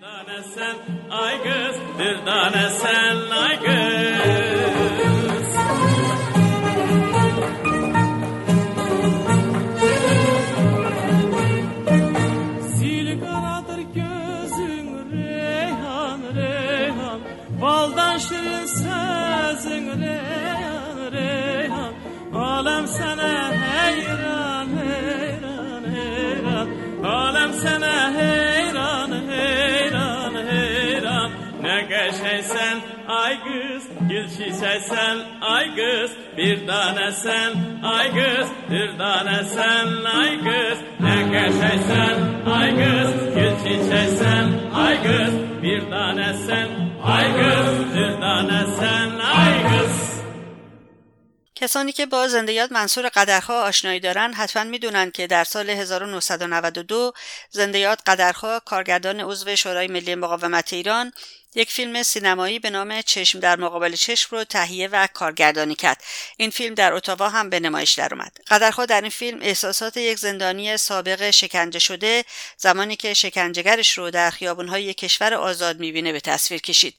tane sen ay kız, bir tane sen ay Gül çiçeksen ay kız Bir tane sen ay kız Bir tane sen ay kız Ne geçeysen ay kız Gül çiçeksen ay kız Bir tane sen ay kız Bir tane sen ay kız کسانی که با زنده یاد منصور قدرخواه آشنایی دارند حتما می‌دونن که در سال 1992 زنده یاد قدرخواه کارگردان عضو شورای ملی مقاومت ایران یک فیلم سینمایی به نام چشم در مقابل چشم رو تهیه و کارگردانی کرد. این فیلم در اتاوا هم به نمایش درآمد. قدرخواه در این فیلم احساسات یک زندانی سابق شکنجه شده زمانی که شکنجهگرش رو در خیابونهای کشور آزاد می‌بینه به تصویر کشید.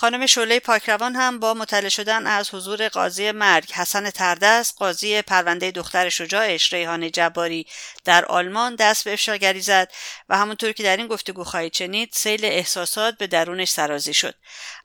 خانم شعله پاکروان هم با مطلع شدن از حضور قاضی مرگ حسن تردست قاضی پرونده دختر شجاعش ریحان جباری در آلمان دست به افشاگری زد و همونطور که در این گفتگو خواهید شنید سیل احساسات به درونش سرازی شد.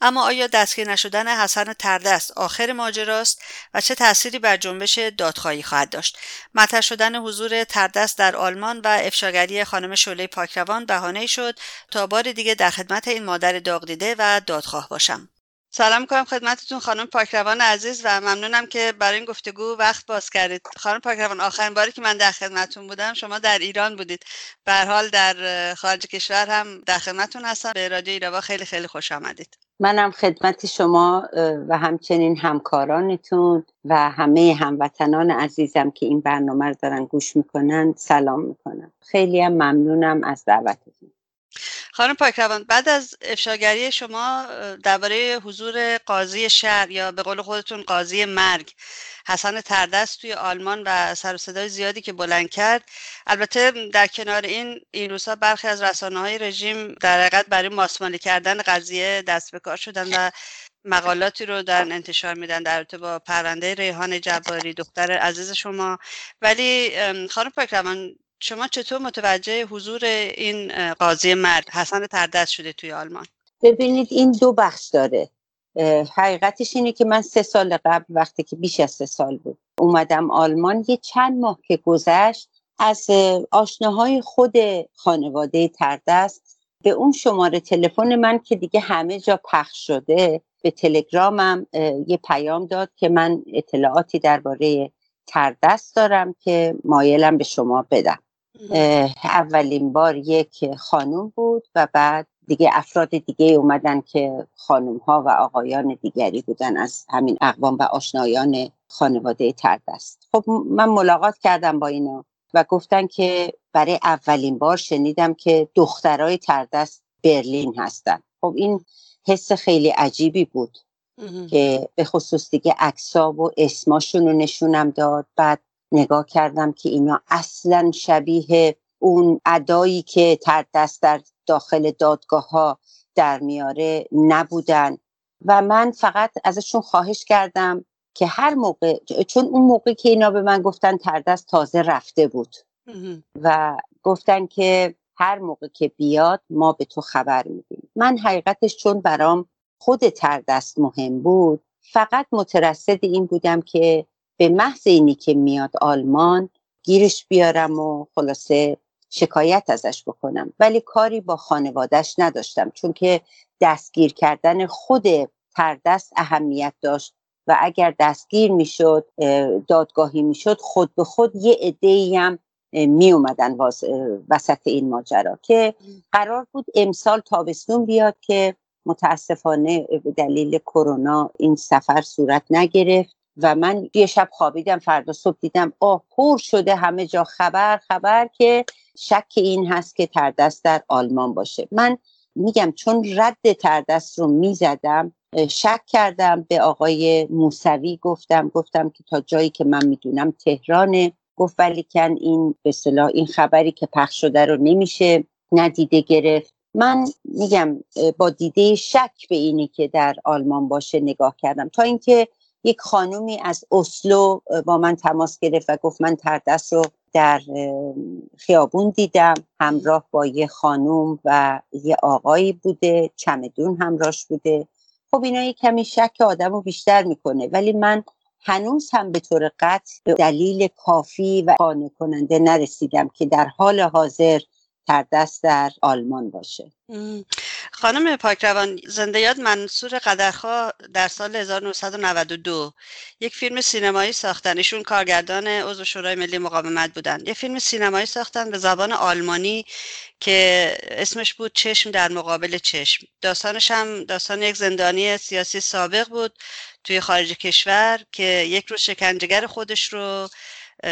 اما آیا دستگیر نشدن حسن تردست آخر ماجراست و چه تأثیری بر جنبش دادخواهی خواهد داشت؟ مطرح شدن حضور تردست در آلمان و افشاگری خانم شعله پاکروان بهانه شد تا بار دیگه در خدمت این مادر داغ دیده و دادخواه باشم. سلام می‌کنم خدمتتون خانم پاکروان عزیز و ممنونم که برای این گفتگو وقت باز کردید. خانم پاکروان آخرین باری که من در خدمتتون بودم شما در ایران بودید. به حال در خارج کشور هم در خدمتتون هستم. به رادیو ایراوا خیلی خیلی خوش آمدید. منم خدمت شما و همچنین همکارانتون و همه هموطنان عزیزم که این برنامه رو دارن گوش می‌کنن سلام می‌کنم. خیلی هم ممنونم از دعوتتون. خانم پاکروان بعد از افشاگری شما درباره حضور قاضی شهر یا به قول خودتون قاضی مرگ حسن تردست توی آلمان و سر و صدای زیادی که بلند کرد. البته در کنار این این روزها برخی از رسانه های رژیم در حقیقت برای ماسمالی کردن قضیه دست به کار شدن و مقالاتی رو در انتشار میدن در رابطه با پرونده ریحان جباری دختر عزیز شما. ولی خانم پاکروان شما چطور متوجه حضور این قاضی مرد؟ حسن تردست شده توی آلمان. ببینید این دو بخش داره. حقیقتش اینه که من سه سال قبل وقتی که بیش از سه سال بود اومدم آلمان. یه چند ماه که گذشت از آشناهای خود خانواده تردست به اون شماره تلفن من که دیگه همه جا پخش شده به تلگرامم یه پیام داد که من اطلاعاتی درباره تردست دارم که مایلم به شما بدم. اولین بار یک خانوم بود و بعد دیگه افراد دیگه اومدن که خانوم ها و آقایان دیگری بودن از همین اقوام و آشنایان خانواده تردست. خب من ملاقات کردم با اینا و گفتن که برای اولین بار شنیدم که دخترای تردست برلین هستن. خب این حس خیلی عجیبی بود که به خصوص دیگه اکسا و اسماشون رو نشونم داد. بعد نگاه کردم که اینا اصلا شبیه اون ادایی که تردست در داخل دادگاه ها در میاره نبودن. و من فقط ازشون خواهش کردم که هر موقع چون اون موقع که اینا به من گفتن تردست تازه رفته بود. و گفتن که هر موقع که بیاد ما به تو خبر میدیم. من حقیقتش چون برام خود تردست مهم بود فقط مترصد این بودم که به محض اینی که میاد آلمان گیرش بیارم و خلاصه شکایت ازش بکنم. ولی کاری با خانوادهش نداشتم چون که دستگیر کردن خود تردست اهمیت داشت و اگر دستگیر می‌شد دادگاهی می‌شد خود به خود یه عده هم می اومدن وسط این ماجرا که قرار بود امسال تابستون بیاد که متاسفانه به دلیل کرونا این سفر صورت نگرفت. و من یه شب خوابیدم فردا صبح دیدم آه پر شده همه جا خبر خبر که شک این هست که تردست در آلمان باشه. من میگم چون رد تردست رو می‌زدم شک کردم به آقای موسوی گفتم گفتم که تا جایی که من می‌دونم تهرانه. گفت ولیکن این به صلاح این خبری که پخش شده رو نمیشه ندیده گرفت. من میگم با دیده شک به اینی که در آلمان باشه نگاه کردم. تا اینکه یک خانومی از اسلو با من تماس گرفت و گفت من تردست رو در خیابون دیدم. همراه با یه خانوم و یه آقایی بوده چمدون همراهش بوده. خب اینا یه کمی شک آدم رو بیشتر می‌کنه. ولی من هنوز هم به طور قطع دلیل کافی و قانع کننده نرسیدم که در حال حاضر تردست در آلمان باشه. خانم پاکروان زنده یاد منصور قدرخوا در سال 1992 یک فیلم سینمایی ساختن. ایشون کارگردان عضو شورای ملی مقاومت بودن. یک فیلم سینمایی ساختن به زبان آلمانی که اسمش بود چشم در مقابل چشم. داستانش هم داستان یک زندانی سیاسی سابق بود توی خارج کشور که یک روز شکنجهگر خودش رو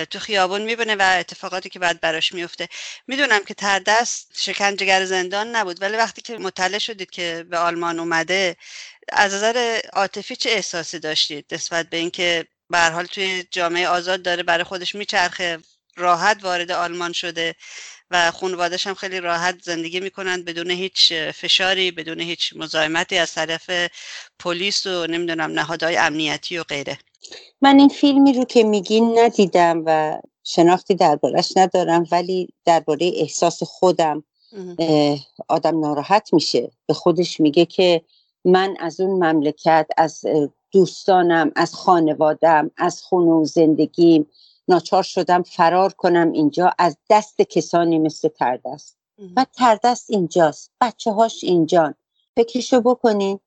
تو خیابون می‌بینه و اتفاقاتی که بعد براش میفته می‌دونم که تردست شکنجهگر زندان نبود ولی وقتی که مطلع شدید که به آلمان اومده از نظر عاطفی چه احساسی داشتید نسبت به اینکه به حال توی جامعه آزاد داره برای خودش میچرخه راحت وارد آلمان شده و خانوادش هم خیلی راحت زندگی می‌کنند بدون هیچ فشاری بدون هیچ مزاحمتی از طرف پلیس و نمی‌دونم نهادهای امنیتی و غیره؟ من این فیلمی رو که میگین ندیدم و شناختی دربارش ندارم ولی درباره احساس خودم آدم ناراحت میشه. به خودش میگه که من از اون مملکت از دوستانم از خانوادم از خونه و زندگیم ناچار شدم فرار کنم اینجا از دست کسانی مثل تردست. و تردست اینجاست. بچه هاش اینجان. فکرشو بکنین.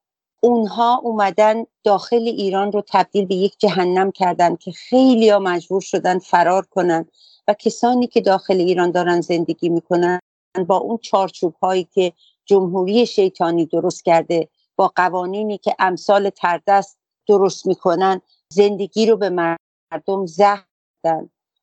اونها اومدن داخل ایران رو تبدیل به یک جهنم کردن که خیلی ها مجبور شدن فرار کنن و کسانی که داخل ایران دارن زندگی می‌کنن با اون چارچوب هایی که جمهوری شیطانی درست کرده با قوانینی که امثال تردست درست می‌کنن زندگی رو به مردم زهر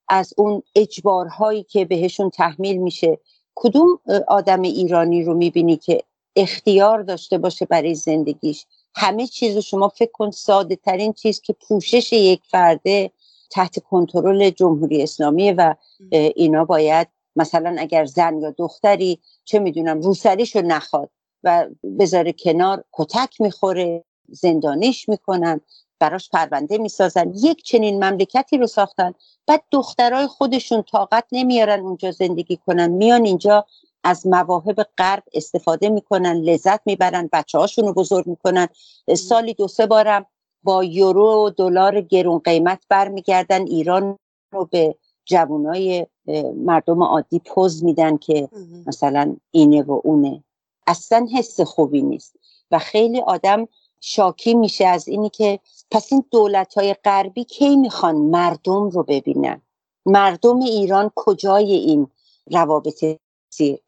از اون اجبارهایی که بهشون تحمیل میشه. کدوم آدم ایرانی رو می‌بینی که اختیار داشته باشه برای زندگیش. همه چیز رو شما فکر کن ساده ترین چیز که پوشش یک فرده تحت کنترل جمهوری اسلامی و اینا باید مثلا اگر زن یا دختری چه می‌دونم روسریش رو نخواد و بذاره کنار کتک می‌خوره زندانیش می‌کنن براش پرونده می‌سازن یک چنین مملکتی رو ساختن بعد دخترای خودشون طاقت نمیارن اونجا زندگی کنن. میان اینجا از مواهب غرب استفاده می‌کنن لذت می‌برن بچه هاشون رو بزرگ می‌کنن. سالی دو سه بارم با یورو و دلار گرون قیمت برمیگردن. ایران رو به جوانای مردم عادی پوز میدن که مثلا اینه و اونه. اصلا حس خوبی نیست. و خیلی آدم شاکی میشه از اینی که پس این دولت های غربی کی می‌خوان مردم رو ببینن؟ مردم ایران کجای این روابط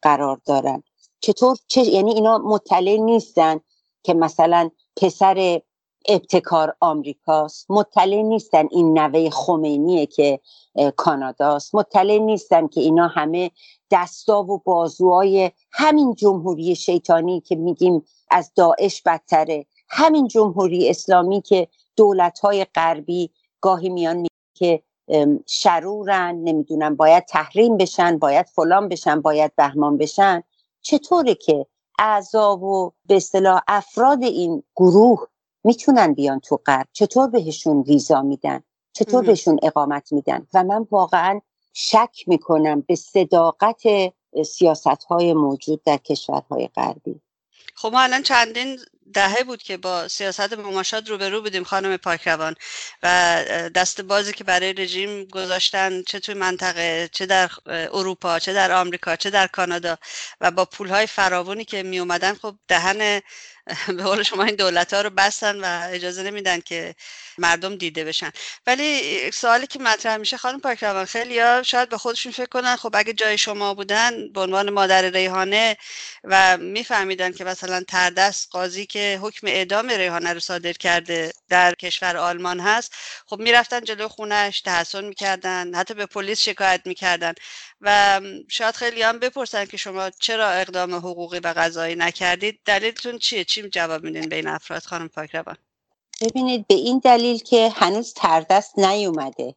قرار دارن. چطور؟ چه یعنی اینا مطلع نیستن که مثلا پسر ابتکار آمریکاست. مطلع نیستن این نوه خمینیه که کاناداست. مطلع نیستن که اینا همه دستا و بازوهای همین جمهوری شیطانی که میگیم از داعش بدتره. همین جمهوری اسلامی که دولت های غربی گاهی میان می که شرورن نمی‌دونم باید تحریم بشن باید فلان بشن باید بهمان بشن. چطوره که اعضا و به اصطلاح افراد این گروه می‌تونن بیان تو غرب؟ چطور بهشون ویزا میدن؟ چطور بهشون اقامت میدن؟ و من واقعا شک می‌کنم به صداقت سیاست های موجود در کشورهای غربی. خب ما الان چندین دهه بود که با سیاست مماشات روبرو بودیم خانم پاکروان و دست بازی که برای رژیم گذاشتن چه توی منطقه چه در اروپا چه در آمریکا چه در کانادا و با پولهای فراوانی که می اومدن خب دهن به قول شما این دولت ها رو بستن و اجازه نمیدن که مردم دیده بشن. ولی سوالی که مطرح میشه خانم پاکروان خیلی ها شاید به خودشون فکر کنن خب اگه جای شما بودن به عنوان مادر ریحانه و میفهمیدن که مثلا تردست قاضی که حکم اعدام ریحانه رو صادر کرده در کشور آلمان هست خب می‌رفتن جلو خونش تحسن می‌کردن حتی به پلیس شکایت می‌کردن. و شاید خیلی هم بپرسن که شما چرا اقدام حقوقی و قضایی نکردید؟ دلیلتون چیه؟ چی جواب میدین به این افراد خانم پاکروان ببینید به این دلیل که هنوز تردست نیومده.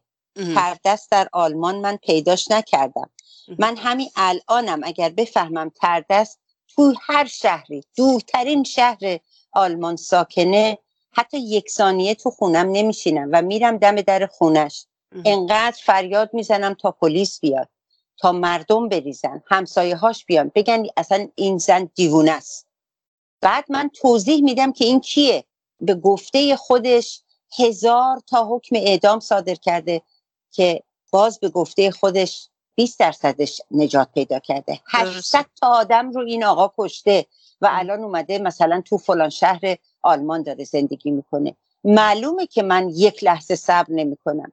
تردست در آلمان من پیداش نکردم. من همین الانم اگر بفهمم تردست تو هر شهری دورترین شهر آلمان ساکنه حتی یک ثانیه تو خونم نمیشینم و میرم دم در خونش. انقدر فریاد می‌زنم تا پلیس بیاد تا مردم بریزن همسایه هاش بیان بگن اصلا این زن دیوونه است. بعد من توضیح میدم که این کیه. به گفته خودش هزار تا حکم اعدام صادر کرده که باز به گفته خودش 20 درصدش نجات پیدا کرده. 800 تا آدم رو این آقا کشته و الان اومده مثلا تو فلان شهر آلمان داره زندگی می‌کنه. معلومه که من یک لحظه صبر نمی‌کنم.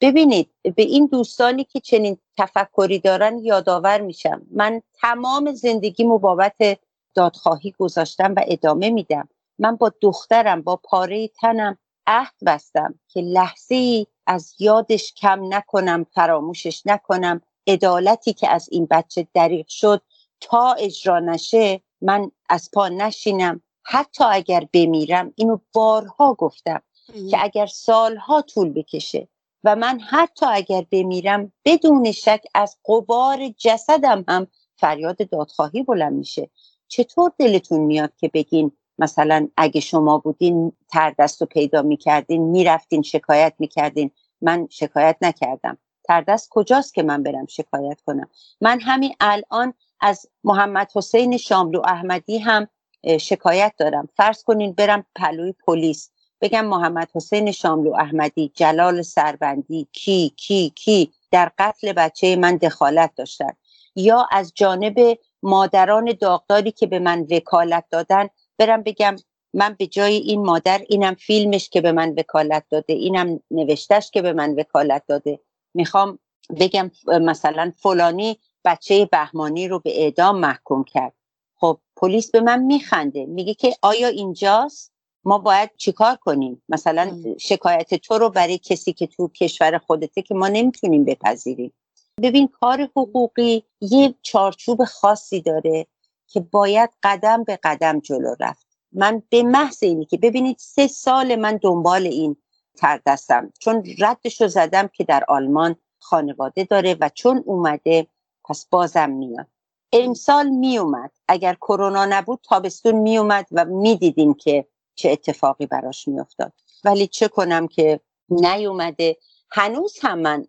ببینید به این دوستانی که چنین تفکری دارن یادآور میشم. من تمام زندگیمو بابت دادخواهی گذاشتم و ادامه میدم. من با دخترم با پاره تنم عهد بستم که لحظه ای از یادش کم نکنم فراموشش نکنم. عدالتی که از این بچه دریغ شد تا اجرا نشه من از پا نشینم. حتی اگر بمیرم اینو بارها گفتم که اگر سالها طول بکشه و من حتی اگر بمیرم بدون شک از قبار جسدم هم فریاد دادخواهی بلند میشه. چطور دلتون میاد که بگین مثلا اگه شما بودین تردست رو پیدا می‌کردین می‌رفتین شکایت می‌کردین؟ من شکایت نکردم. تردست کجاست که من برم شکایت کنم؟ من همین الان از محمد حسین شاملو احمدی هم شکایت دارم. فرض کنین برم پلوی پلیس. بگم محمد حسین شاملو احمدی جلال سربندی کی کی کی؟ در قتل بچه من دخالت داشتن. یا از جانب مادران داغداری که به من وکالت دادن برم بگم من به جای این مادر اینم فیلمش که به من وکالت داده اینم نوشتش که به من وکالت داده. می‌خوام بگم مثلا فلانی بچه بهمانی رو به اعدام محکوم کرد. خب پلیس به من میخنده میگه که آیا اینجاست؟ ما باید چیکار کنیم؟ مثلا شکایت تو رو برای کسی که تو کشور خودته که ما نمی‌تونیم بپذیریم. ببین کار حقوقی یه چارچوب خاصی داره که باید قدم به قدم جلو رفت. من به محض اینی که ببینید سه سال من دنبال این تردستم چون ردش رو زدم که در آلمان خانواده داره و چون اومده پس بازم میاد. امسال میومد. اگر کرونا نبود تابستون میومد و می‌دیدیم که چه اتفاقی براش میافتاد. ولی چه کنم که نیومده. هنوز هم من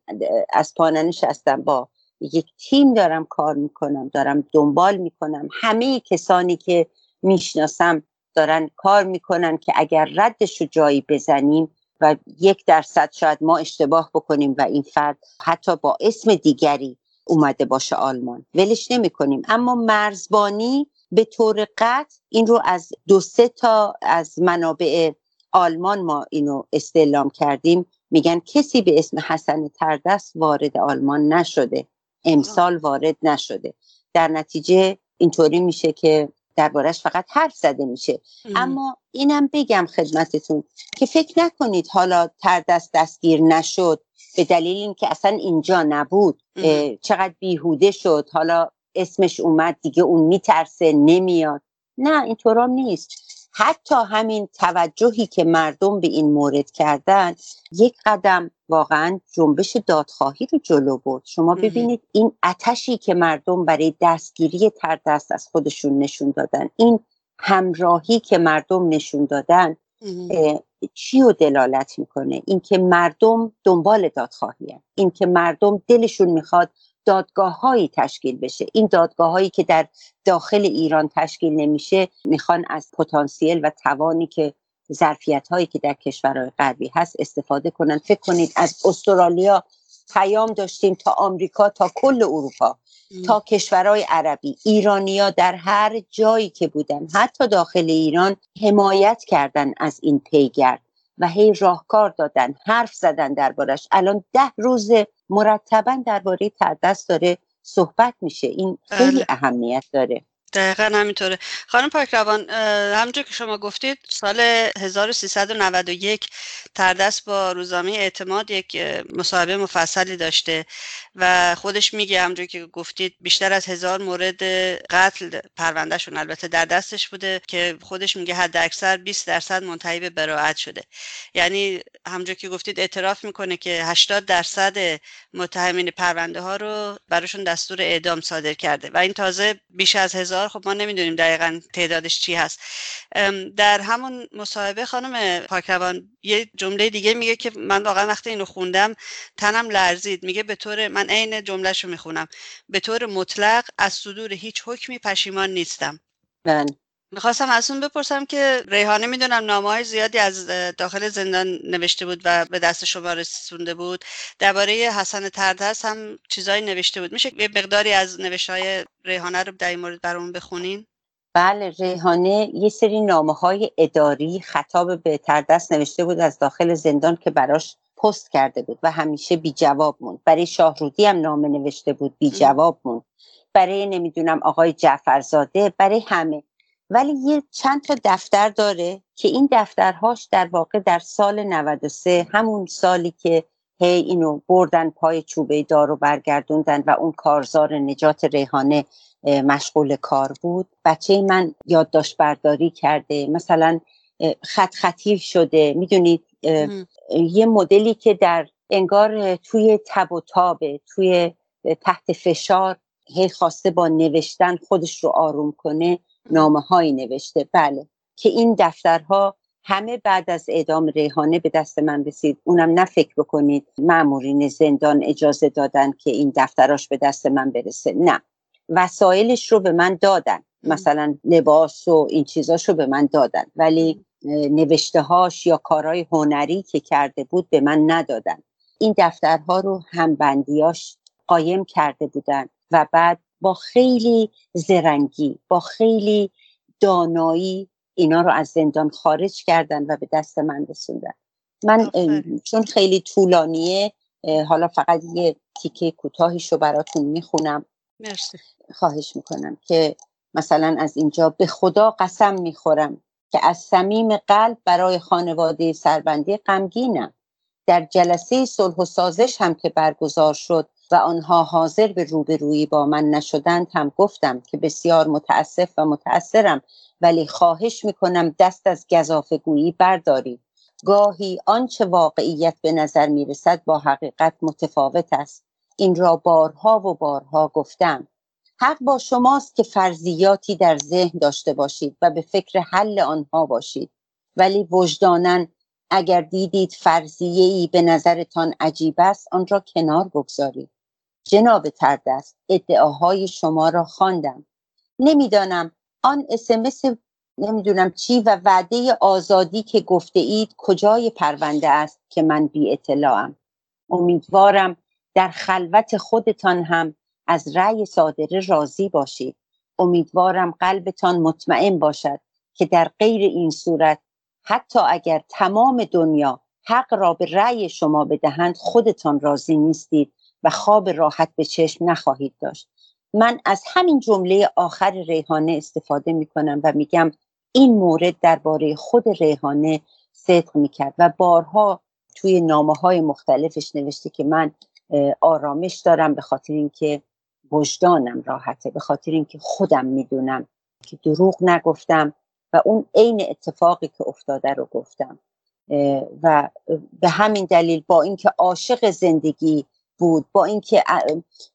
از پاننش هستم با یک تیم دارم کار می‌کنم دارم دنبال می‌کنم. همه کسانی که می‌شناسم دارن کار می‌کنن که اگر ردش رو جایی بزنیم و یک درصد شاید ما اشتباه بکنیم و این فرد حتی با اسم دیگری اومده باشه آلمان. ولش نمی کنیم اما مرزبانی به طور قطع این رو از دو سه تا از منابع آلمان ما اینو استعلام کردیم. میگن کسی به اسم حسن تردست وارد آلمان نشده. امسال وارد نشده. در نتیجه اینطوری میشه که دربارش فقط حرف زده میشه. اما اینم بگم خدمتتون که فکر نکنید حالا تردست دستگیر نشد به دلیل اینکه اصلا اینجا نبود. چقدر بیهوده شد. حالا اسمش اومد دیگه اون میترسه نمیاد. نه اینطورا نیست. حتی همین توجهی که مردم به این مورد کردن یک قدم واقعا جنبش دادخواهی رو جلو برد. شما ببینید این اتشی که مردم برای دستگیری تردست از خودشون نشون دادن این همراهی که مردم نشون دادن چی رو دلالت می‌کنه؟ اینکه مردم دنبال دادخواهی این اینکه مردم دلشون می‌خواد دادگاه هایی تشکیل بشه. این دادگاه هایی که در داخل ایران تشکیل نمیشه می‌خوان از پتانسیل و توانی که ظرفیت هایی که در کشورهای غربی هست استفاده کنن. فکر کنید از استرالیا پیام داشتیم تا آمریکا تا کل اروپا تا کشورهای عربی. ایرانیا در هر جایی که بودن حتی داخل ایران حمایت کردن از این پیگرد و هی راهکار دادن حرف زدن دربارش. الان ده روز مرتبا درباره تردست داره صحبت میشه این خیلی بله. اهمیت داره دقیقا همینطوره. خانم پاک روان همونجور که شما گفتید سال 1391 تردست با روزنامه اعتماد یک مصاحبه مفصلی داشته و خودش میگه همونجور که گفتید بیشتر از هزار مورد قتل پروندهشون البته در دستش بوده که خودش میگه حد اکثر 20 درصد منتهی به براعت شده. یعنی همونجور که گفتید اعتراف می‌کنه که 80 درصد متهمین پرونده ها رو براشون دستور اعدام صادر کرده و این تازه بیش از هزار کشتار خب ما نمی‌دونیم دقیقا تعدادش چی هست. در همون مصاحبه خانم پاکروان یه جمله دیگه میگه که من واقعا وقتی اینو خوندم تنم لرزید. میگه به طور من عین جملهش رو می‌خونم. به طور مطلق از صدور هیچ حکمی پشیمان نیستم. بله. می‌خواستم از اون بپرسم که ریحانه می‌دونم نامه های زیادی از داخل زندان نوشته بود و به دست شما رسونده بود. درباره حسن تردست هم چیزایی نوشته بود. میشه یه مقداری از نوشته های ریحانه رو در این مورد برامون بخونین؟ بله ریحانه یه سری نامه های اداری خطاب به تردست نوشته بود از داخل زندان که براش پست کرده بود و همیشه بی جواب موند. برای شاهرودی هم نامه نوشته بود بی جواب موند. برای نمی‌دونم آقای جعفرزاده برای همه. ولی یه چند تا دفتر داره که این دفترهاش در واقع در سال 93 همون سالی که هی اینو بردن پای چوبه دارو برگردوندن و اون کارزار نجات ریحانه مشغول کار بود. بچه من یادداشت برداری کرده. مثلا خط خطیف شده. می‌دونید یه مدلی که در انگار توی تب و تابه توی تحت فشار هی خواسته با نوشتن خودش رو آروم کنه. نامه هایی نوشته. بله. که این دفترها همه بعد از اعدام ریحانه به دست من رسید. اونم نه فکر بکنید معمورین زندان اجازه دادن که این دفتراش به دست من برسه. نه. وسایلش رو به من دادن. مثلا لباس و این چیزاش رو به من دادن. ولی نوشته هاش یا کارهای هنری که کرده بود به من ندادن. این دفترها رو همبندیاش قایم کرده بودن و بعد با خیلی زرنگی با خیلی دانایی اینا رو از زندان خارج کردن و به دست من رسوندن. من چون خیلی طولانیه حالا فقط یه تیکه کوتاهیش رو براتون می‌خونم. مرسی. خواهش می‌کنم که مثلا از اینجا به خدا قسم می‌خورم که از صمیم قلب برای خانواده سربندی غمگینم. در جلسه صلح و سازش هم که برگزار شد و آنها حاضر به روبرویی با من نشدند هم گفتم که بسیار متاسف و متأثرم ولی خواهش می‌کنم دست از گذافگویی بردارید گاهی آنچه واقعیت به نظر می‌رسد با حقیقت متفاوت است. این را بارها و بارها گفتم. حق با شماست که فرضیاتی در ذهن داشته باشید و به فکر حل آنها باشید. ولی وجدانن اگر دیدید فرضیه ای به نظرتان عجیب است آن را کنار بگذارید. جناب تردست ادعاهای شما را خواندم. نمی‌دانم آن اسمس نمی‌دونم چی و وعده آزادی که گفته اید کجای پرونده است که من بی اطلاعم امیدوارم در خلوت خودتان هم از رأی صادره راضی باشید. امیدوارم قلبتان مطمئن باشد که در غیر این صورت حتی اگر تمام دنیا حق را به رأی شما بدهند خودتان راضی نیستید. و خواب راحت به چشم نخواهید داشت. من از همین جمله آخر ریحانه استفاده می کنم و میگم این مورد درباره خود ریحانه صدق می‌کرد و بارها توی نامه های مختلفش نوشته که من آرامش دارم به خاطر اینکه وجدانم راحته به خاطر اینکه خودم می‌دونم که دروغ نگفتم و اون عین اتفاقی که افتاده رو گفتم. و به همین دلیل با اینکه عاشق زندگی بود با اینکه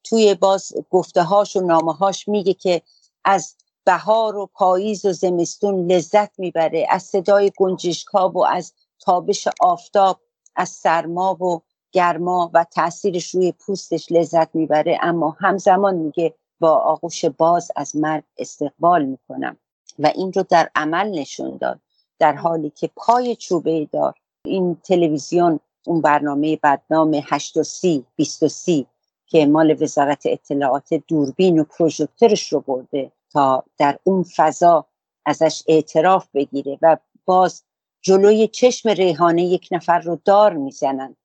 توی باز گفته هاش و نامه هاش میگه که از بهار و پاییز و زمستون لذت می‌بره از صدای گنجشکا و از تابش آفتاب از سرما و گرما و تاثیرش روی پوستش لذت می‌بره. اما همزمان میگه با آغوش باز از مرگ استقبال می‌کنم. و این رو در عمل نشون داد در حالی که پای چوبه دار. این تلویزیون اون برنامه بدنام 8 و سی 20 و سی که مال وزارت اطلاعات دوربین و پروژکتورش رو برده تا در اون فضا ازش اعتراف بگیره و باز جلوی چشم ریحانه یک نفر رو دار می‌زنن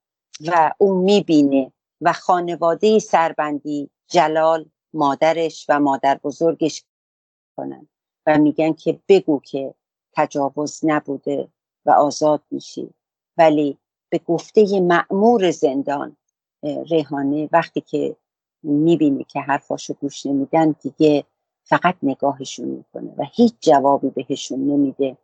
و اون می‌بینه و خانواده سربندی جلال مادرش و مادر بزرگش کنن و میگن که بگو که تجاوز نبوده و آزاد میشی. ولی به گفته معمور زندان ریحانه وقتی که می‌بینه که حرفاشو گوش نمیدن دیگه فقط نگاهشون می‌کنه و هیچ جوابی بهشون نمیده.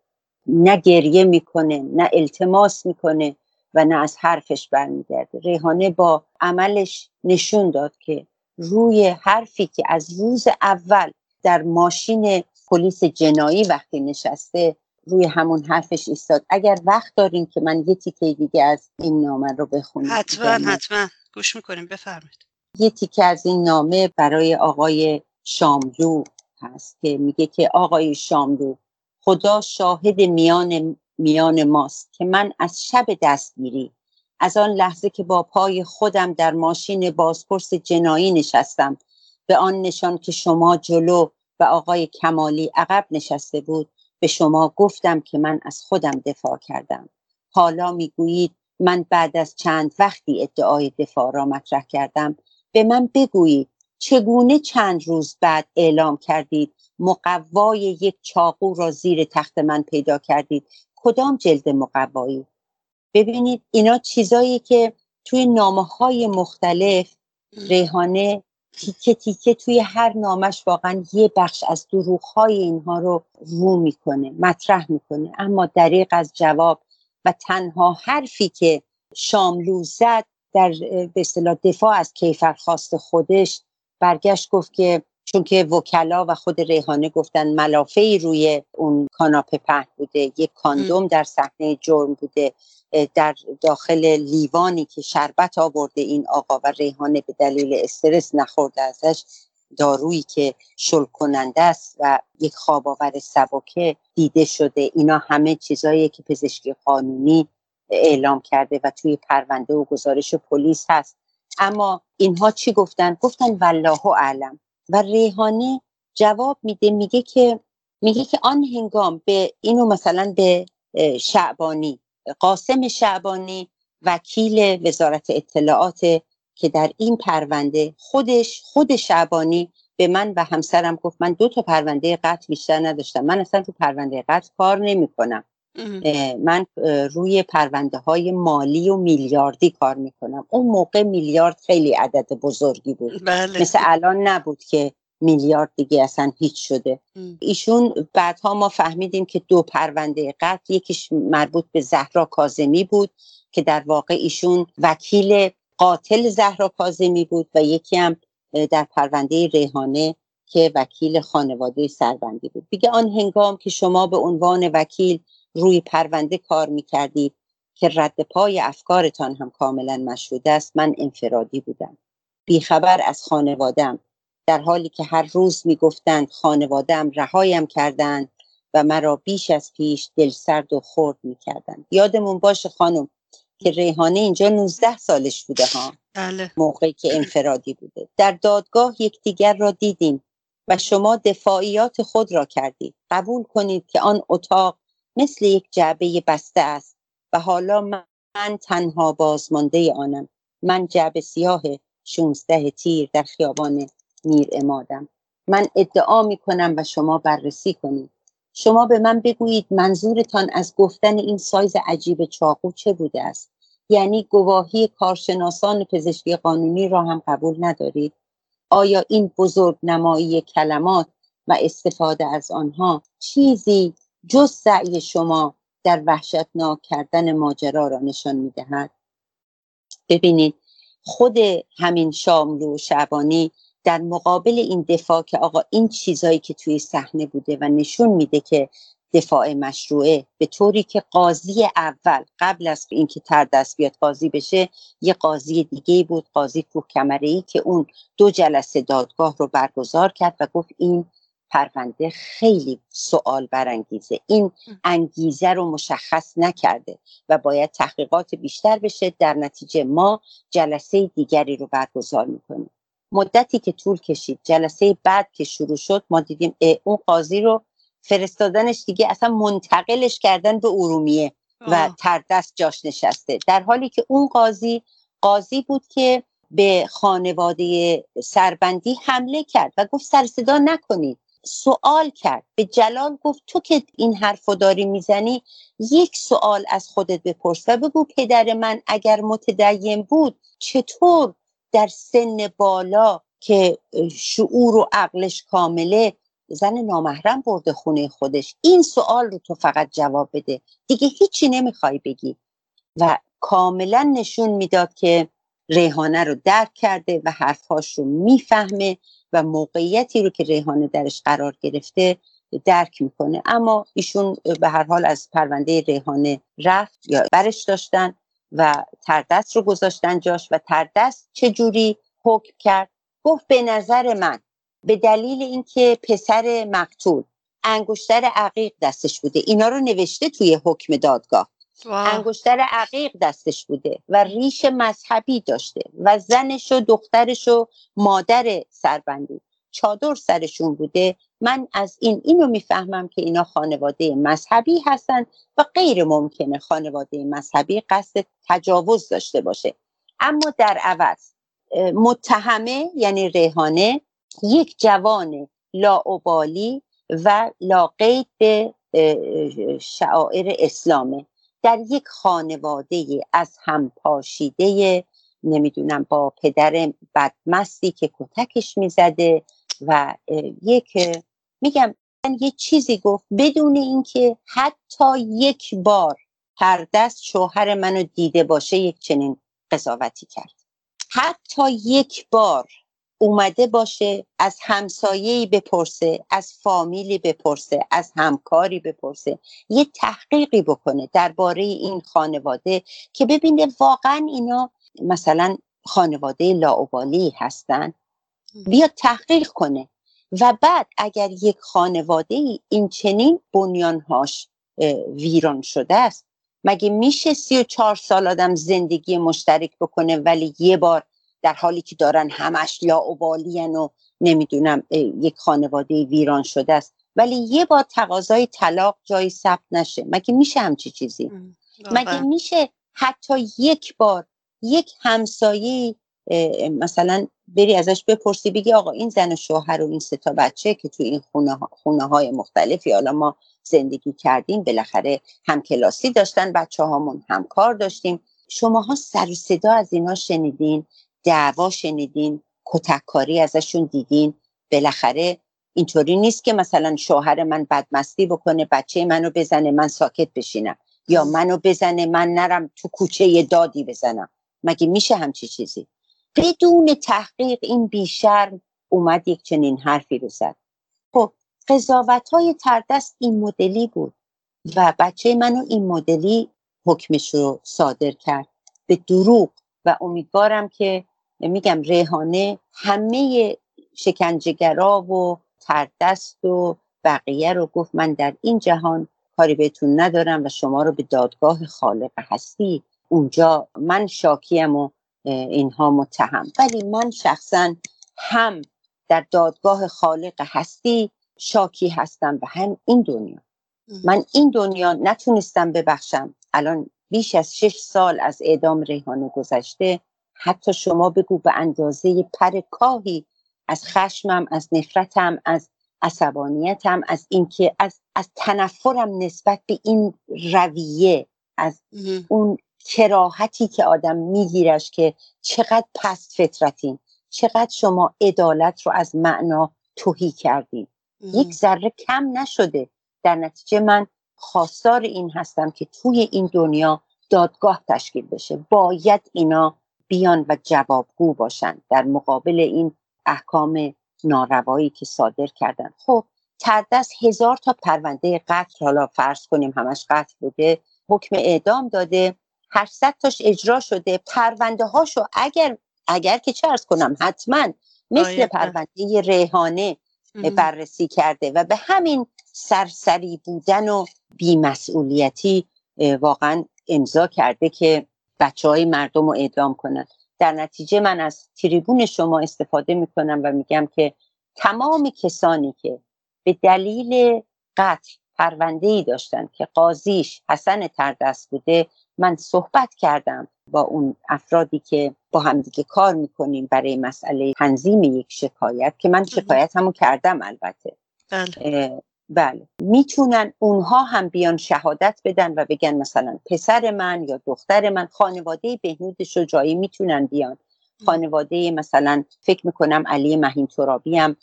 نه گریه می‌کنه نه التماس می‌کنه و نه از حرفش برمیگرده. ریحانه با عملش نشون داد که روی حرفی که از روز اول در ماشین پلیس جنایی وقتی نشسته روی همون حرفش ایستاد. اگر وقت داریم که من یه تیکه دیگه از این نامه رو بخونم. حتما حتما. گوش می‌کنیم بفرمایید. یه تیکه از این نامه برای آقای شاملو هست که میگه که آقای شاملو خدا شاهد میان میان ماست که من از شب دستگیری از آن لحظه که با پای خودم در ماشین بازپرس جنایی نشستم به آن نشان که شما جلو و آقای کمالی عقب نشسته بود به شما گفتم که من از خودم دفاع کردم. حالا می‌گویید من بعد از چند وقتی ادعای دفاع را مطرح کردم به من بگویید چگونه چند روز بعد اعلام کردید مقوای یک چاقو را زیر تخت من پیدا کردید؟ کدام جلد مقوایی؟ ببینید اینا چیزایی که توی نامه های مختلف ریحانه تیکه تیکه توی هر نامش واقعا یه بخش از دروغ های اینها رو رو می‌کنه مطرح می‌کنه. اما دریق از جواب و تنها حرفی که شاملو زد در به دفاع از کیفرخواست خودش برگشت گفت که چون که وکلا و خود ریحانه گفتن ملافه روی اون کاناپه پهن بوده. یک کاندوم در صحنه جرم بوده. در داخل لیوانی که شربت آورده این آقا و ریحانه به دلیل استرس نخورده ازش دارویی که شل کننده است و یک خواب آور سبکه دیده شده. اینا همه چیزایی که پزشکی قانونی اعلام کرده و توی پرونده و گزارش پلیس هست. اما اینها چی گفتن؟ گفتن والله اعلم. و ریحانی جواب میده میگه که میگه که آن هنگام به اینو مثلا به شعبانی قاسم شعبانی وکیل وزارت اطلاعات که در این پرونده خودش خود شعبانی به من و همسرم گفت من دو تا پرونده قتل بیشتر نداشتم. من اصلا تو پرونده قتل کار نمی کنم من روی پرونده های مالی و میلیاردی کار می‌کنم. اون موقع میلیارد خیلی عدد بزرگی بود. بله. مثل الان نبود که میلیارد دیگه اصلا هیچ شده. ایشون بعدها ما فهمیدیم که دو پرونده قتل یکیش مربوط به زهرا کازمی بود که در واقع ایشون وکیل قاتل زهرا کازمی بود و یکی هم در پرونده ریحانه که وکیل خانواده سربندی بود. دیگه آن هنگام که شما به عنوان وکیل روی پرونده کار می‌کردید که رد پای افکارتان هم کاملا مشهود است. من انفرادی بودم. بیخبر از خانوادم در حالی که هر روز می‌گفتند خانوادم رهایم کردند و مرا بیش از پیش دلسرد و خرد می‌کردند. یادمون باشه خانم که ریحانه اینجا 19 سالش بوده ها؟ بله. موقعی که انفرادی بوده. در دادگاه یکدیگر را دیدیم و شما دفاعیات خود را کردید. قبول کنید که آن اتاق مثل یک جعبه بسته است و حالا من تنها بازمانده آنم. من جعبه سیاه 16 تیر در خیابان میر امادم. من ادعا می کنم و شما بررسی کنید. شما به من بگویید منظورتان از گفتن این سایز عجیب چاقو چه بوده است؟ یعنی گواهی کارشناسان پزشکی قانونی را هم قبول ندارید؟ آیا این بزرگ نمایی کلمات و استفاده از آنها چیزی جز سعی شما در وحشتناک کردن ماجرا را نشان می‌دهد. ببینید خود همین شاملو و شعبانی در مقابل این دفاع که آقا این چیزایی که توی صحنه بوده و نشون میده که دفاع مشروعه به طوری که قاضی اول قبل از اینکه تر دست بیاد قاضی بشه یه قاضی دیگه بود قاضی کوه کمره ای که اون دو جلسه دادگاه رو برگزار کرد و گفت این پرونده خیلی سوال برانگیزه. این انگیزه رو مشخص نکرده و باید تحقیقات بیشتر بشه. در نتیجه ما جلسه دیگری رو برگزار می‌کنیم. مدتی که طول کشید جلسه بعد که شروع شد ما دیدیم اون قاضی رو فرستادنش دیگه اصلا منتقلش کردن به ارومیه و تردست جاش نشسته. در حالی که اون قاضی قاضی بود که به خانواده سربندی حمله کرد و گفت سر صدا نکنید. سوال کرد. به جلال گفت تو که این حرف داری می‌زنی یک سوال از خودت بپرس و بگو پدر من اگر متدین بود چطور در سن بالا که شعور و عقلش کامله زن نامحرم برده خونه خودش؟ این سوال رو تو فقط جواب بده. دیگه هیچی نمی‌خوای بگی. و کاملا نشون می‌داد که ریحانه رو درک کرده و حرفهاش رو می‌فهمه. و موقعیتی رو که ریحانه درش قرار گرفته درک می‌کنه. اما ایشون به هر حال از پرونده ریحانه رفت یا برش داشتن و تردست رو گذاشتن جاش و تردست چجوری حکم کرد؟ گفت به نظر من به دلیل اینکه پسر مقتول انگشتر عقیق دستش بوده. اینا رو نوشته توی حکم دادگاه. انگشتر عقیق دستش بوده و ریش مذهبی داشته و زنش و دخترش و مادر سربندی. چادر سرشون بوده. من از این اینو می‌فهمم که اینا خانواده مذهبی هستن و غیر ممکنه خانواده مذهبی قصد تجاوز داشته باشه. اما در عوض متهمه یعنی ریحانه یک جوان لاعبالی و لاقید به شعائر اسلامه. در یک خانواده از هم پاشیده نمی‌دونم با پدر بدمستی که کتکش می‌زده و یک میگم یه چیزی گفت بدون اینکه حتی یک بار هر دست شوهر منو دیده باشه یک چنین قضاوتی کرد. حتی یک بار اومده باشه از همسایه‌ای بپرسه از فامیلی بپرسه از همکاری بپرسه. یه تحقیقی بکنه درباره این خانواده که ببینه واقعا اینا مثلا خانواده لاعبالی هستن. بیا تحقیق کنه و بعد اگر یک خانواده ای این چنین بنیانهاش ویران شده است مگه میشه سی و چهار سال آدم زندگی مشترک بکنه ولی یه بار در حالی که دارن همش لاعبالین و نمی‌دونم یک خانواده ویران شده است. ولی یه بار تقاضای طلاق جایی ثبت نشه مگه میشه همچی چیزی؟ مگه میشه حتی یک بار یک همسایه مثلا بری ازش بپرسی بگی آقا این زن و شوهر و این سه تا بچه که تو این خونه, خونه های مختلفی حالا ما زندگی کردیم بالاخره هم کلاسی داشتن بچه هامون هم کار داشتیم. شماها سر و صدا از اینا شنیدین؟ دعوا شنیدین کتککاری ازشون دیدین. بالاخره اینطوری نیست که مثلا شوهر من بدمستی بکنه بچه منو بزنه من ساکت بشینم. یا منو بزنه من نرم تو کوچه دادی بزنم. مگه میشه همچی چیزی؟ بدون تحقیق این بیشرم اومد یک چنین حرفی رو زد. خب قضاوت های تردست این مدلی بود و بچه منو این مدلی حکمش رو صادر کرد. به دروغ و امیدوارم که میگم ریحانه همه شکنجهگرا و تردست و بقیه رو گفت من در این جهان کاری بهتون ندارم و شما رو به دادگاه خالق هستی. اونجا من شاکیم و اینها متهم. ولی من شخصا هم در دادگاه خالق هستی شاکی هستم و هم این دنیا. من این دنیا نتونستم ببخشم. الان بیش از شش سال از اعدام ریحانه گذشته حتی شما بگو به اندازه پر کاهی از خشمم از نفرتم از عصبانیتم از اینکه از از تنفرم نسبت به این رویه از اون کراهتی که آدم میگیرش که چقدر پست فطرتین چقدر شما عدالت رو از معنا توهی کردین. یک ذره کم نشده. در نتیجه من خواستار این هستم که توی این دنیا دادگاه تشکیل بشه. باید اینا بیان و جوابگو باشن در مقابل این احکام ناروایی که صادر کردن. خب تردست هزار تا پرونده قتل حالا فرض کنیم همش قتل بوده حکم اعدام داده 800 تاش اجرا شده پرونده هاشو اگر اگر که چه ارز کنم حتما مثل پرونده ریحانه بررسی کرده و به همین سرسری بودن و بیمسئولیتی واقعا امضا کرده که بچه های مردم رو اعدام کنن. در نتیجه من از تریبون شما استفاده می‌کنم و میگم که تمام کسانی که به دلیل قتل پرونده ای داشتن که قاضیش حسن تردست بوده من صحبت کردم با اون افرادی که با همدیگه کار می‌کنیم برای مسئله تنظیم یک شکایت که من شکایت همو کردم البته. بله. بله. می‌تونن اونها هم بیان شهادت بدن و بگن مثلا پسر من یا دختر من خانواده بهنود شجاعی می‌تونن بیان. خانواده مثلا فکر می‌کنم علی مهین ترابی هم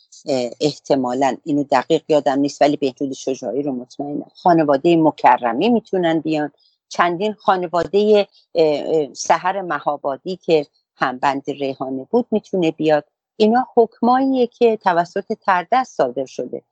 احتمالا اینو دقیق یادم نیست ولی بهنود شجاعی رو مطمئنم. خانواده مکرمی می‌تونن بیان. چندین خانواده سهر مهابادی که هم بند ریحانه بود می‌تونه بیاد. اینا حکماییه که توسط تردست صادر شده.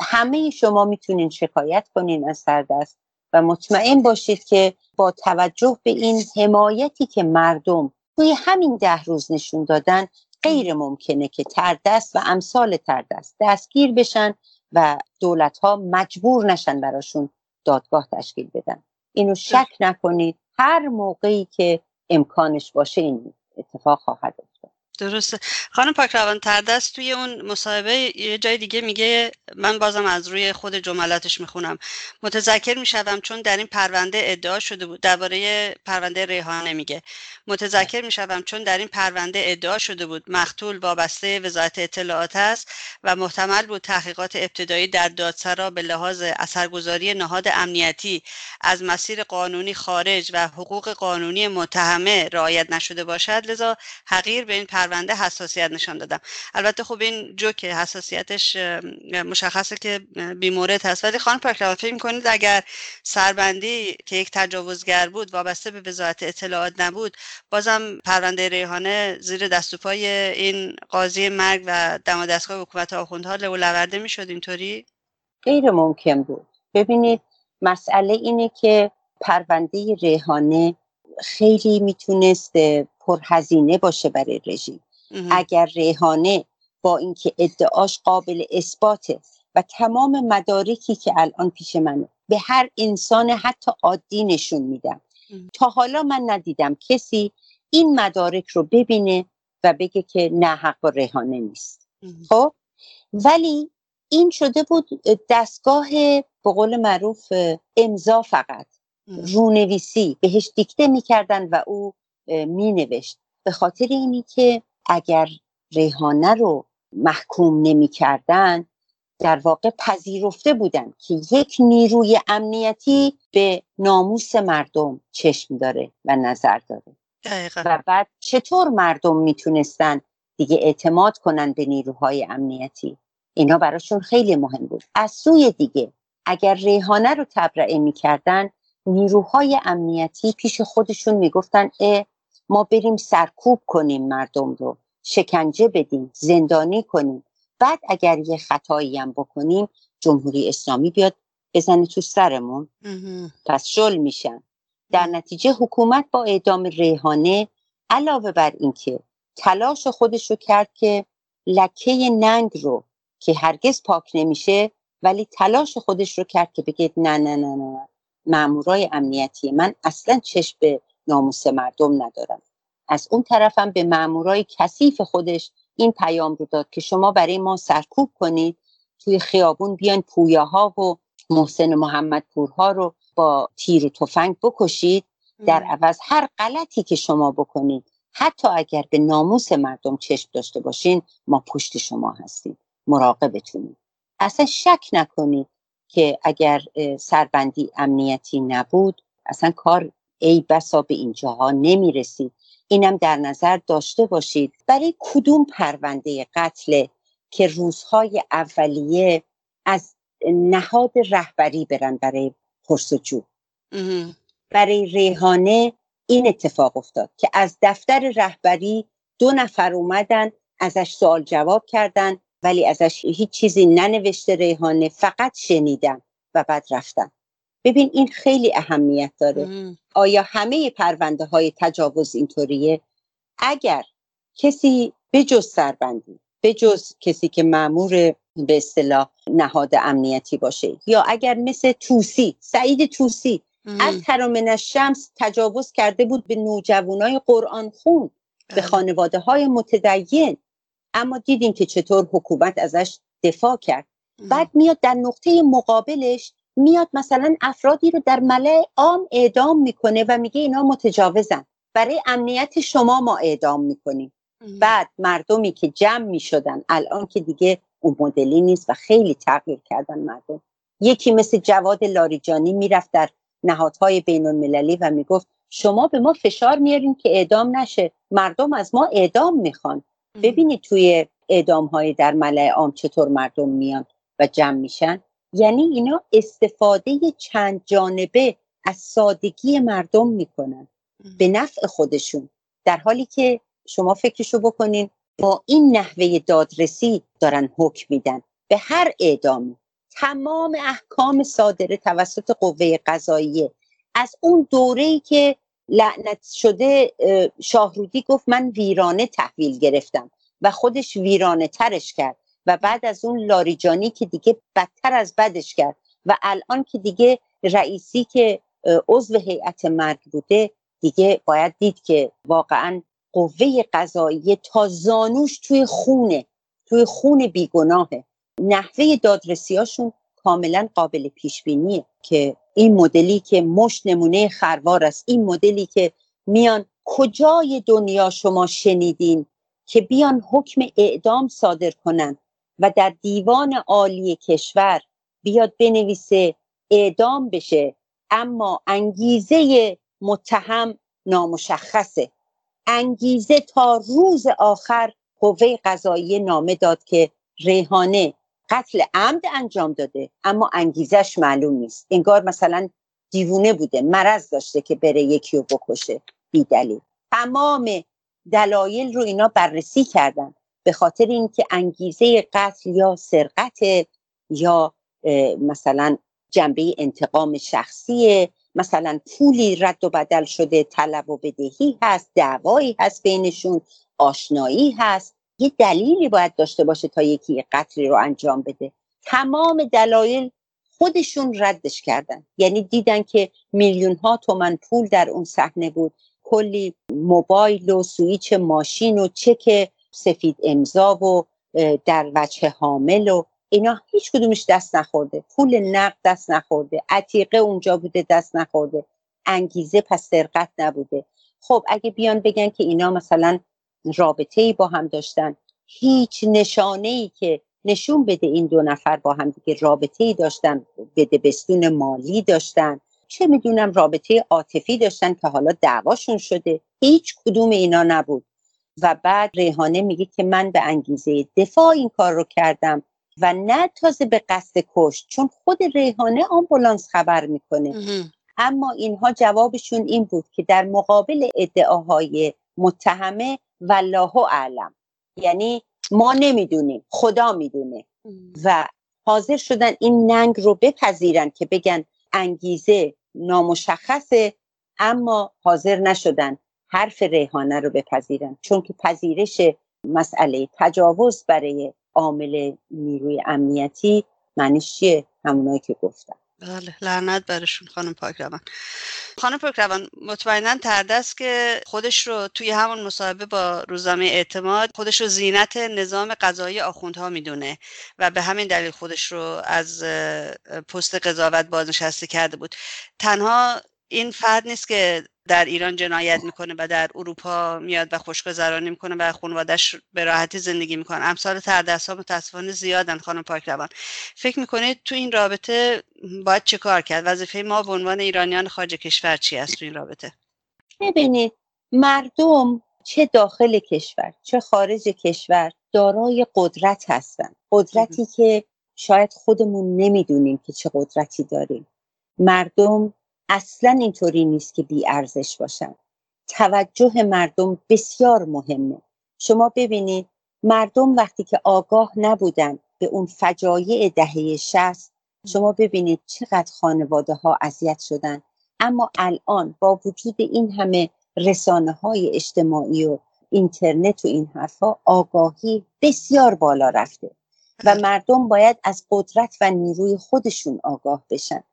همه شما می‌تونین شکایت کنین از تردست و مطمئن باشید که با توجه به این حمایتی که مردم توی همین ده روز نشون دادن غیر ممکنه که تردست و امثال تردست دستگیر بشن و دولت ها مجبور نشن براشون دادگاه تشکیل بدن. اینو شک نکنید. هر موقعی که امکانش باشه این اتفاق خواهد افتاد. درسته. خانم پاک روان تردست توی اون مصاحبه یه جای دیگه میگه من بازم از روی خود جملاتش می‌خونم. متذکر می‌شوم چون در این پرونده ادعا شده بود درباره پرونده ریحانه میگه متذکر می‌شوم چون در این پرونده ادعا شده بود مقتول وابسته وزارت اطلاعات است و محتمل بود تحقیقات ابتدایی در دادسرا به لحاظ اثرگذاری نهاد امنیتی از مسیر قانونی خارج و حقوق قانونی متهمه رعایت نشده باشد. لذا حقیر به این پرونده حساسیت نشان دادم. البته خب این جو که حساسیتش مشخصه که بیمورد هست. ولی خانم پاکروان فکر می‌کنید اگر سربندی که یک تجاوزگر بود وابسته به وزارت اطلاعات نبود بازم پرونده ریحانه زیر دست و پای این قاضی مرگ و دم دستگاه حکومت آخوندها لو لورده می‌شد اینطوری؟ غیر ممکن بود. ببینید مسئله اینه که پرونده ریحانه خیلی می‌تونست پرهزینه باشه برای رژیم. اگر ریحانه با اینکه ادعاش قابل اثباته و تمام مدارکی که الان پیش منه به هر انسان حتی عادی نشون میدم. تا حالا من ندیدم کسی این مدارک رو ببینه و بگه که نه حق و ریحانه نیست. خب؟ ولی این شده بود دستگاه به قول معروف امضا فقط. رونویسی بهش دیکته می‌کردن و او مینوشت. به خاطر اینی که اگر ریحانه رو محکوم نمی‌کردن در واقع پذیرفته بودن که یک نیروی امنیتی به ناموس مردم چشم داره و نظر داره. دقیقا. و بعد چطور مردم می‌تونستن دیگه اعتماد کنن به نیروهای امنیتی؟ اینا براشون خیلی مهم بود. از سوی دیگه اگر ریحانه رو تبرئه می‌کردن نیروهای امنیتی پیش خودشون می‌گفتن اه ما بریم سرکوب کنیم مردم رو شکنجه بدیم زندانی کنیم. بعد اگر یه خطایی هم بکنیم جمهوری اسلامی بیاد بزنه تو سرمون. پس شل میشن. در نتیجه حکومت با اعدام ریحانه علاوه بر اینکه تلاش خودش رو کرد که لکه ننگ رو که هرگز پاک نمیشه ولی تلاش خودش رو کرد که بگید نه نه نه نه. مامورای امنیتی من اصلا چشم به ناموس مردم ندارم. از اون طرفم به مامورای کثیف خودش این پیام رو داد که شما برای ما سرکوب کنید توی خیابون بیان پویاها و محسن محمد پورها رو با تیر و تفنگ بکشید. در عوض هر غلطی که شما بکنید حتی اگر به ناموس مردم چشم داشته باشین ما پشت شما هستیم مراقبتونیم اصلا شک نکنید که اگر سربندی امنیتی نبود اصلا کار ای بسا به اینجاها نمی رسید اینم در نظر داشته باشید. برای کدوم پرونده قتل که روزهای اولیه از نهاد رهبری برن برای پرسجو برای ریحانه این اتفاق افتاد که از دفتر رهبری دو نفر اومدن ازش سوال جواب کردن ولی ازش هیچ چیزی ننوشته ریحانه فقط شنیدن و بعد رفتن. ببین این خیلی اهمیت داره. آیا همه پرونده های تجاوز اینطوریه؟ اگر کسی بجز سربندی بجز کسی که معمور به اصطلاح نهاد امنیتی باشه یا اگر مثل توسی سعید توسی از ترامن شمس تجاوز کرده بود به نوجوانای قرآن خون به خانواده های متدین. اما دیدیم که چطور حکومت ازش دفاع کرد. بعد میاد در نقطه مقابلش میاد مثلا افرادی رو در ملع عام اعدام می‌کنه و میگه اینا متجاوزن. برای امنیت شما ما اعدام می‌کنیم. بعد مردمی که جمع می‌شدن الان که دیگه اون مدلی نیست و خیلی تغییر کردن مردم. یکی مثل جواد لاریجانی می‌رفت در نهادهای بین المللی و می‌گفت شما به ما فشار میارین که اعدام نشه. مردم از ما اعدام می‌خوان. ببینید توی اعدام های در ملع عام چطور مردم میان و جمع میشن. یعنی اینا استفاده چند جانبه از سادگی مردم می‌کنن. به نفع خودشون. در حالی که شما فکرشو بکنین با این نحوه دادرسی دارن حکم میدن. به هر اعدامی. تمام احکام صادره توسط قوه قضاییه. از اون دوره‌ای که لعنت شده شاهرودی گفت من ویرانه تحویل گرفتم و خودش ویرانه ترش کرد. و بعد از اون لاریجانی که دیگه بدتر از بدش کرد و الان که دیگه رئیسی که عضو هیئت مرگ بوده دیگه باید دید که واقعا قوه قضایی تا زانوش توی خونه توی خون بیگناهه. نحوه دادرسیاشون کاملا قابل پیش بینیه که این مدلی که مش نمونه خروار است این مدلی که میان کجای دنیا شما شنیدین که بیان حکم اعدام صادر کنن؟ و در دیوان عالی کشور بیاد بنویسه اعدام بشه اما انگیزه متهم نامشخصه. انگیزه تا روز آخر قوه قضایی نامه داد که ریحانه قتل عمد انجام داده اما انگیزش معلوم نیست. انگار مثلا دیوونه بوده مرض داشته که بره یکی رو بکشه بی دلیل تمام دلایل رو اینا بررسی کردن. به خاطر اینکه انگیزه قتل یا سرقت یا مثلا جنبه انتقام شخصی مثلا پولی رد و بدل شده طلب و بدهی هست دعوایی هست بینشون آشنایی هست. یه دلیلی باید داشته باشه تا یکی قتلی رو انجام بده. تمام دلایل خودشون ردش کردن. یعنی دیدن که میلیون ها تومن پول در اون صحنه بود. کلی موبایل و سویچ ماشین و چک سفید امضا و در وجه حامل و اینا هیچ کدومش دست نخورده. پول نقد دست نخورده. عتیقه اونجا بوده دست نخورده. انگیزه پس سرقت نبوده. خب اگه بیان بگن که اینا مثلا رابطه ای با هم داشتن هیچ نشانه ای که نشون بده این دو نفر با هم دیگه رابطه ای داشتن بده بستون مالی داشتن. چه می‌دونم رابطه عاطفی داشتن که حالا دعواشون شده. هیچ کدوم اینا نبود. و بعد ریحانه میگه که من به انگیزه دفاع این کار رو کردم و نه تازه به قصد کشت چون خود ریحانه آمبولانس خبر می‌کنه. اما اینها جوابشون این بود که در مقابل ادعاهای متهمه والله اعلم. یعنی ما نمی‌دونیم خدا می‌دونه. و حاضر شدن این ننگ رو بپذیرن که بگن انگیزه نامشخصه اما حاضر نشدن حرف ریحانه رو بپذیرن چون که پذیرش مسئله تجاوز برای عامل نیروی امنیتی معنیش چیه؟ همونایی که گفتم. بله لعنت برشون خانم پاک روان خانم پاک روان مطمئنا تردست که خودش رو توی همون مصاحبه با روزنامه اعتماد خودش رو زینت نظام قضایی آخوندها می‌دونه و به همین دلیل خودش رو از پست قضاوت بازنشسته کرده بود. تنها این فرد نیست که در ایران جنایت می‌کنه و در اروپا میاد و خوشگذرانی می‌کنه و خانوادش به راحتی زندگی می‌کنه امثال تردست ها متاسفانه زیادن خانم پاک روان فکر می‌کنید تو این رابطه باید چه کار کرد؟ وظیفه ما به عنوان ایرانیان خارج کشور چی است تو این رابطه؟ ببینید مردم چه داخل کشور چه خارج کشور دارای قدرت هستن. قدرتی که شاید خودمون نمی‌دونیم که چه قدرتی داریم. مردم اصلا اینطوری نیست که بی ارزش باشن توجه مردم بسیار مهمه. شما ببینید مردم وقتی که آگاه نبودن به اون فجایع دهه شست شما ببینید چقدر خانواده ها اذیت شدن. اما الان با وجود این همه رسانه های اجتماعی و اینترنت و این حرفها آگاهی بسیار بالا رفته و مردم باید از قدرت و نیروی خودشون آگاه بشن.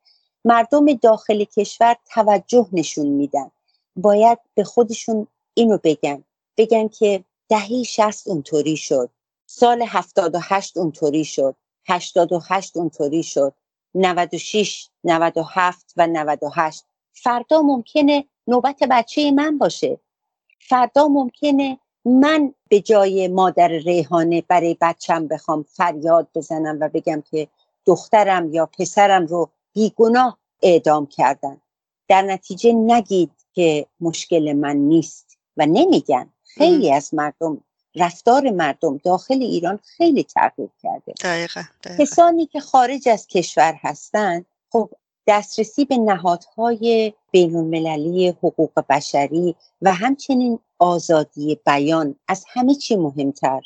مردم داخل کشور توجه نشون میدن. باید به خودشون اینو بگن. بگن که دهی شست اونطوری شد. سال هفتاد و هشت اونطوری شد. هشتاد و هشت اونطوری شد. 96 97 و 98 فردا ممکنه نوبت بچه من باشه. فردا ممکنه من به جای مادر ریحانه برای بچم بخوام فریاد بزنم و بگم که دخترم یا پسرم رو بیگناه اعدام کردن. در نتیجه نگید که مشکل من نیست و نمیگن. خیلی از مردم رفتار مردم داخل ایران خیلی تغییر کرده. دقیقا, کسانی که خارج از کشور هستند خب دسترسی به نهادهای بین المللی حقوق بشری و همچنین آزادی بیان از همه چی مهمتر.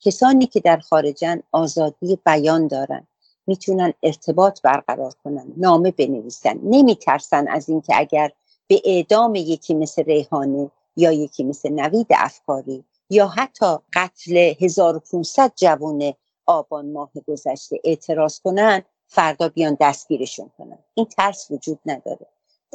کسانی که در خارجن آزادی بیان دارن. می‌تونن ارتباط برقرار کنن نامه بنویسن. نمیترسن از اینکه اگر به اعدام یکی مثل ریحانه یا یکی مثل نوید افکاری یا حتی قتل 1500 جوان آبان ماه گذشته اعتراض کنن فردا بیان دستگیرشون کنن. این ترس وجود نداره.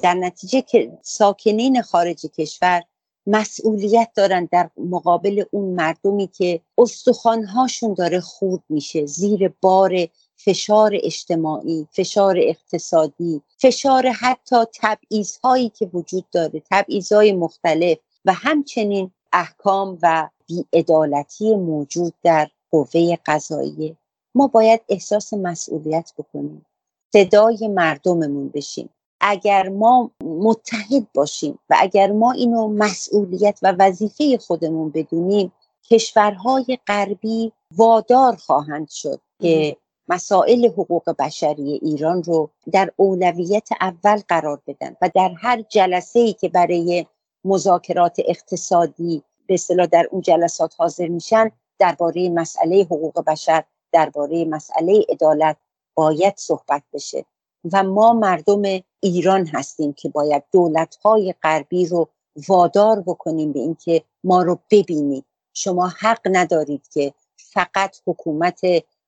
در نتیجه که ساکنین خارج کشور مسئولیت دارن در مقابل اون مردمی که استخوانهاشون داره خورد میشه زیر بار فشار اجتماعی فشار اقتصادی فشار حتی تبعیض هایی که وجود داره تبعیض های مختلف و همچنین احکام و بیعدالتی موجود در قوه قضاییه ما باید احساس مسئولیت بکنیم. صدای مردممون بشیم. اگر ما متحد باشیم و اگر ما اینو مسئولیت و وظیفه خودمون بدونیم کشورهای غربی وادار خواهند شد که مسائل حقوق بشری ایران رو در اولویت اول قرار بدن و در هر جلسه ای که برای مذاکرات اقتصادی به اصطلاح در اون جلسات حاضر میشن درباره مسئله حقوق بشر درباره مسئله عدالت باید صحبت بشه. و ما مردم ایران هستیم که باید دولت‌های غربی رو وادار بکنیم به اینکه ما رو ببینید. شما حق ندارید که فقط حکومت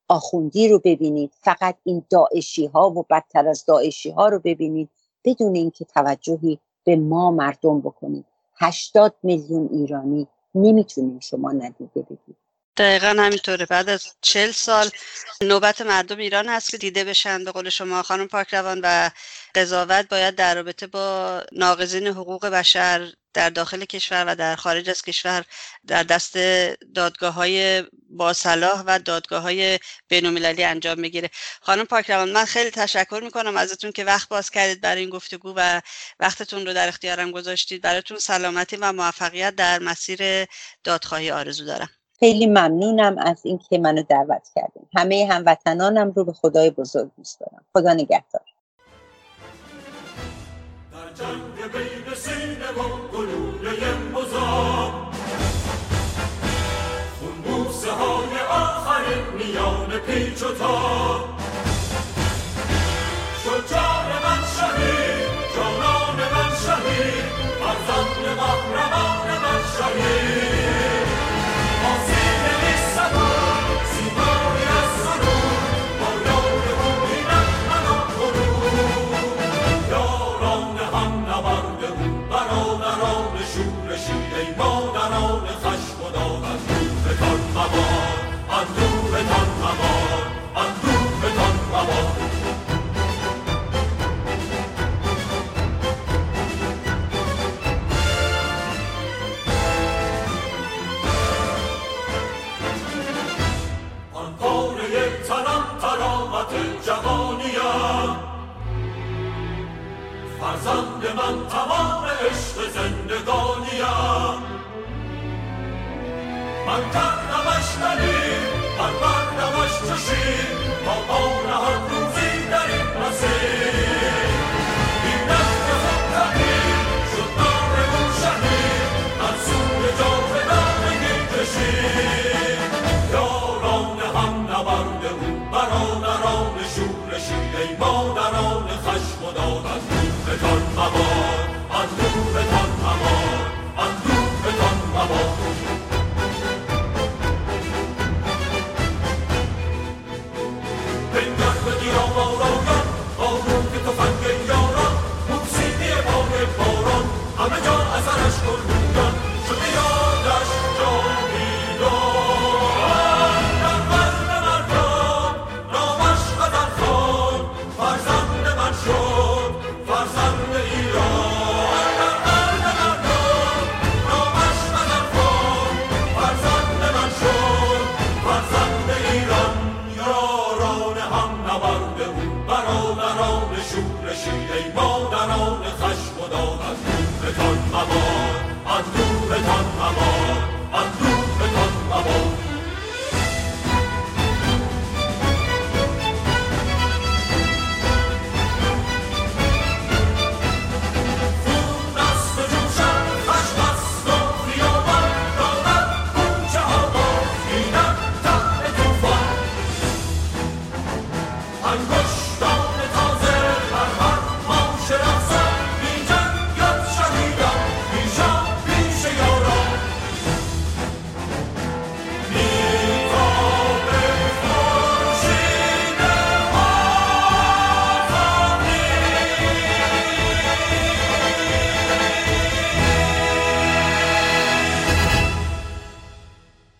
آخوندی رو ببینید. فقط این داعشی ها و بدتر از داعشی ها رو ببینید. بدون اینکه توجهی به ما مردم بکنید. هشتاد میلیون ایرانی نمی‌تونیم شما ندیده بگید دقیقا همینطوره. بعد از چل سال نوبت مردم ایران هست که دیده بشن به قول شما خانم پاک روان و قضاوت باید در رابطه با ناقضین حقوق بشر در داخل کشور و در خارج از کشور در دست دادگاه های باصلاح و دادگاه های بینومللی انجام می‌گیره خانم پاک روان من خیلی تشکر می‌کنم ازتون که وقت باز کردید برای این گفتگو و وقتتون رو در اختیارم گذاشتید. براتون سلامتی و موفقیت در مسیر دادخواهی آرزو دارم. خیلی ممنونم از اینکه منو دعوت کردیم همه هموطنانم رو به خدای بزرگ دوست دارم. خدا نگهدار. در جنگ بین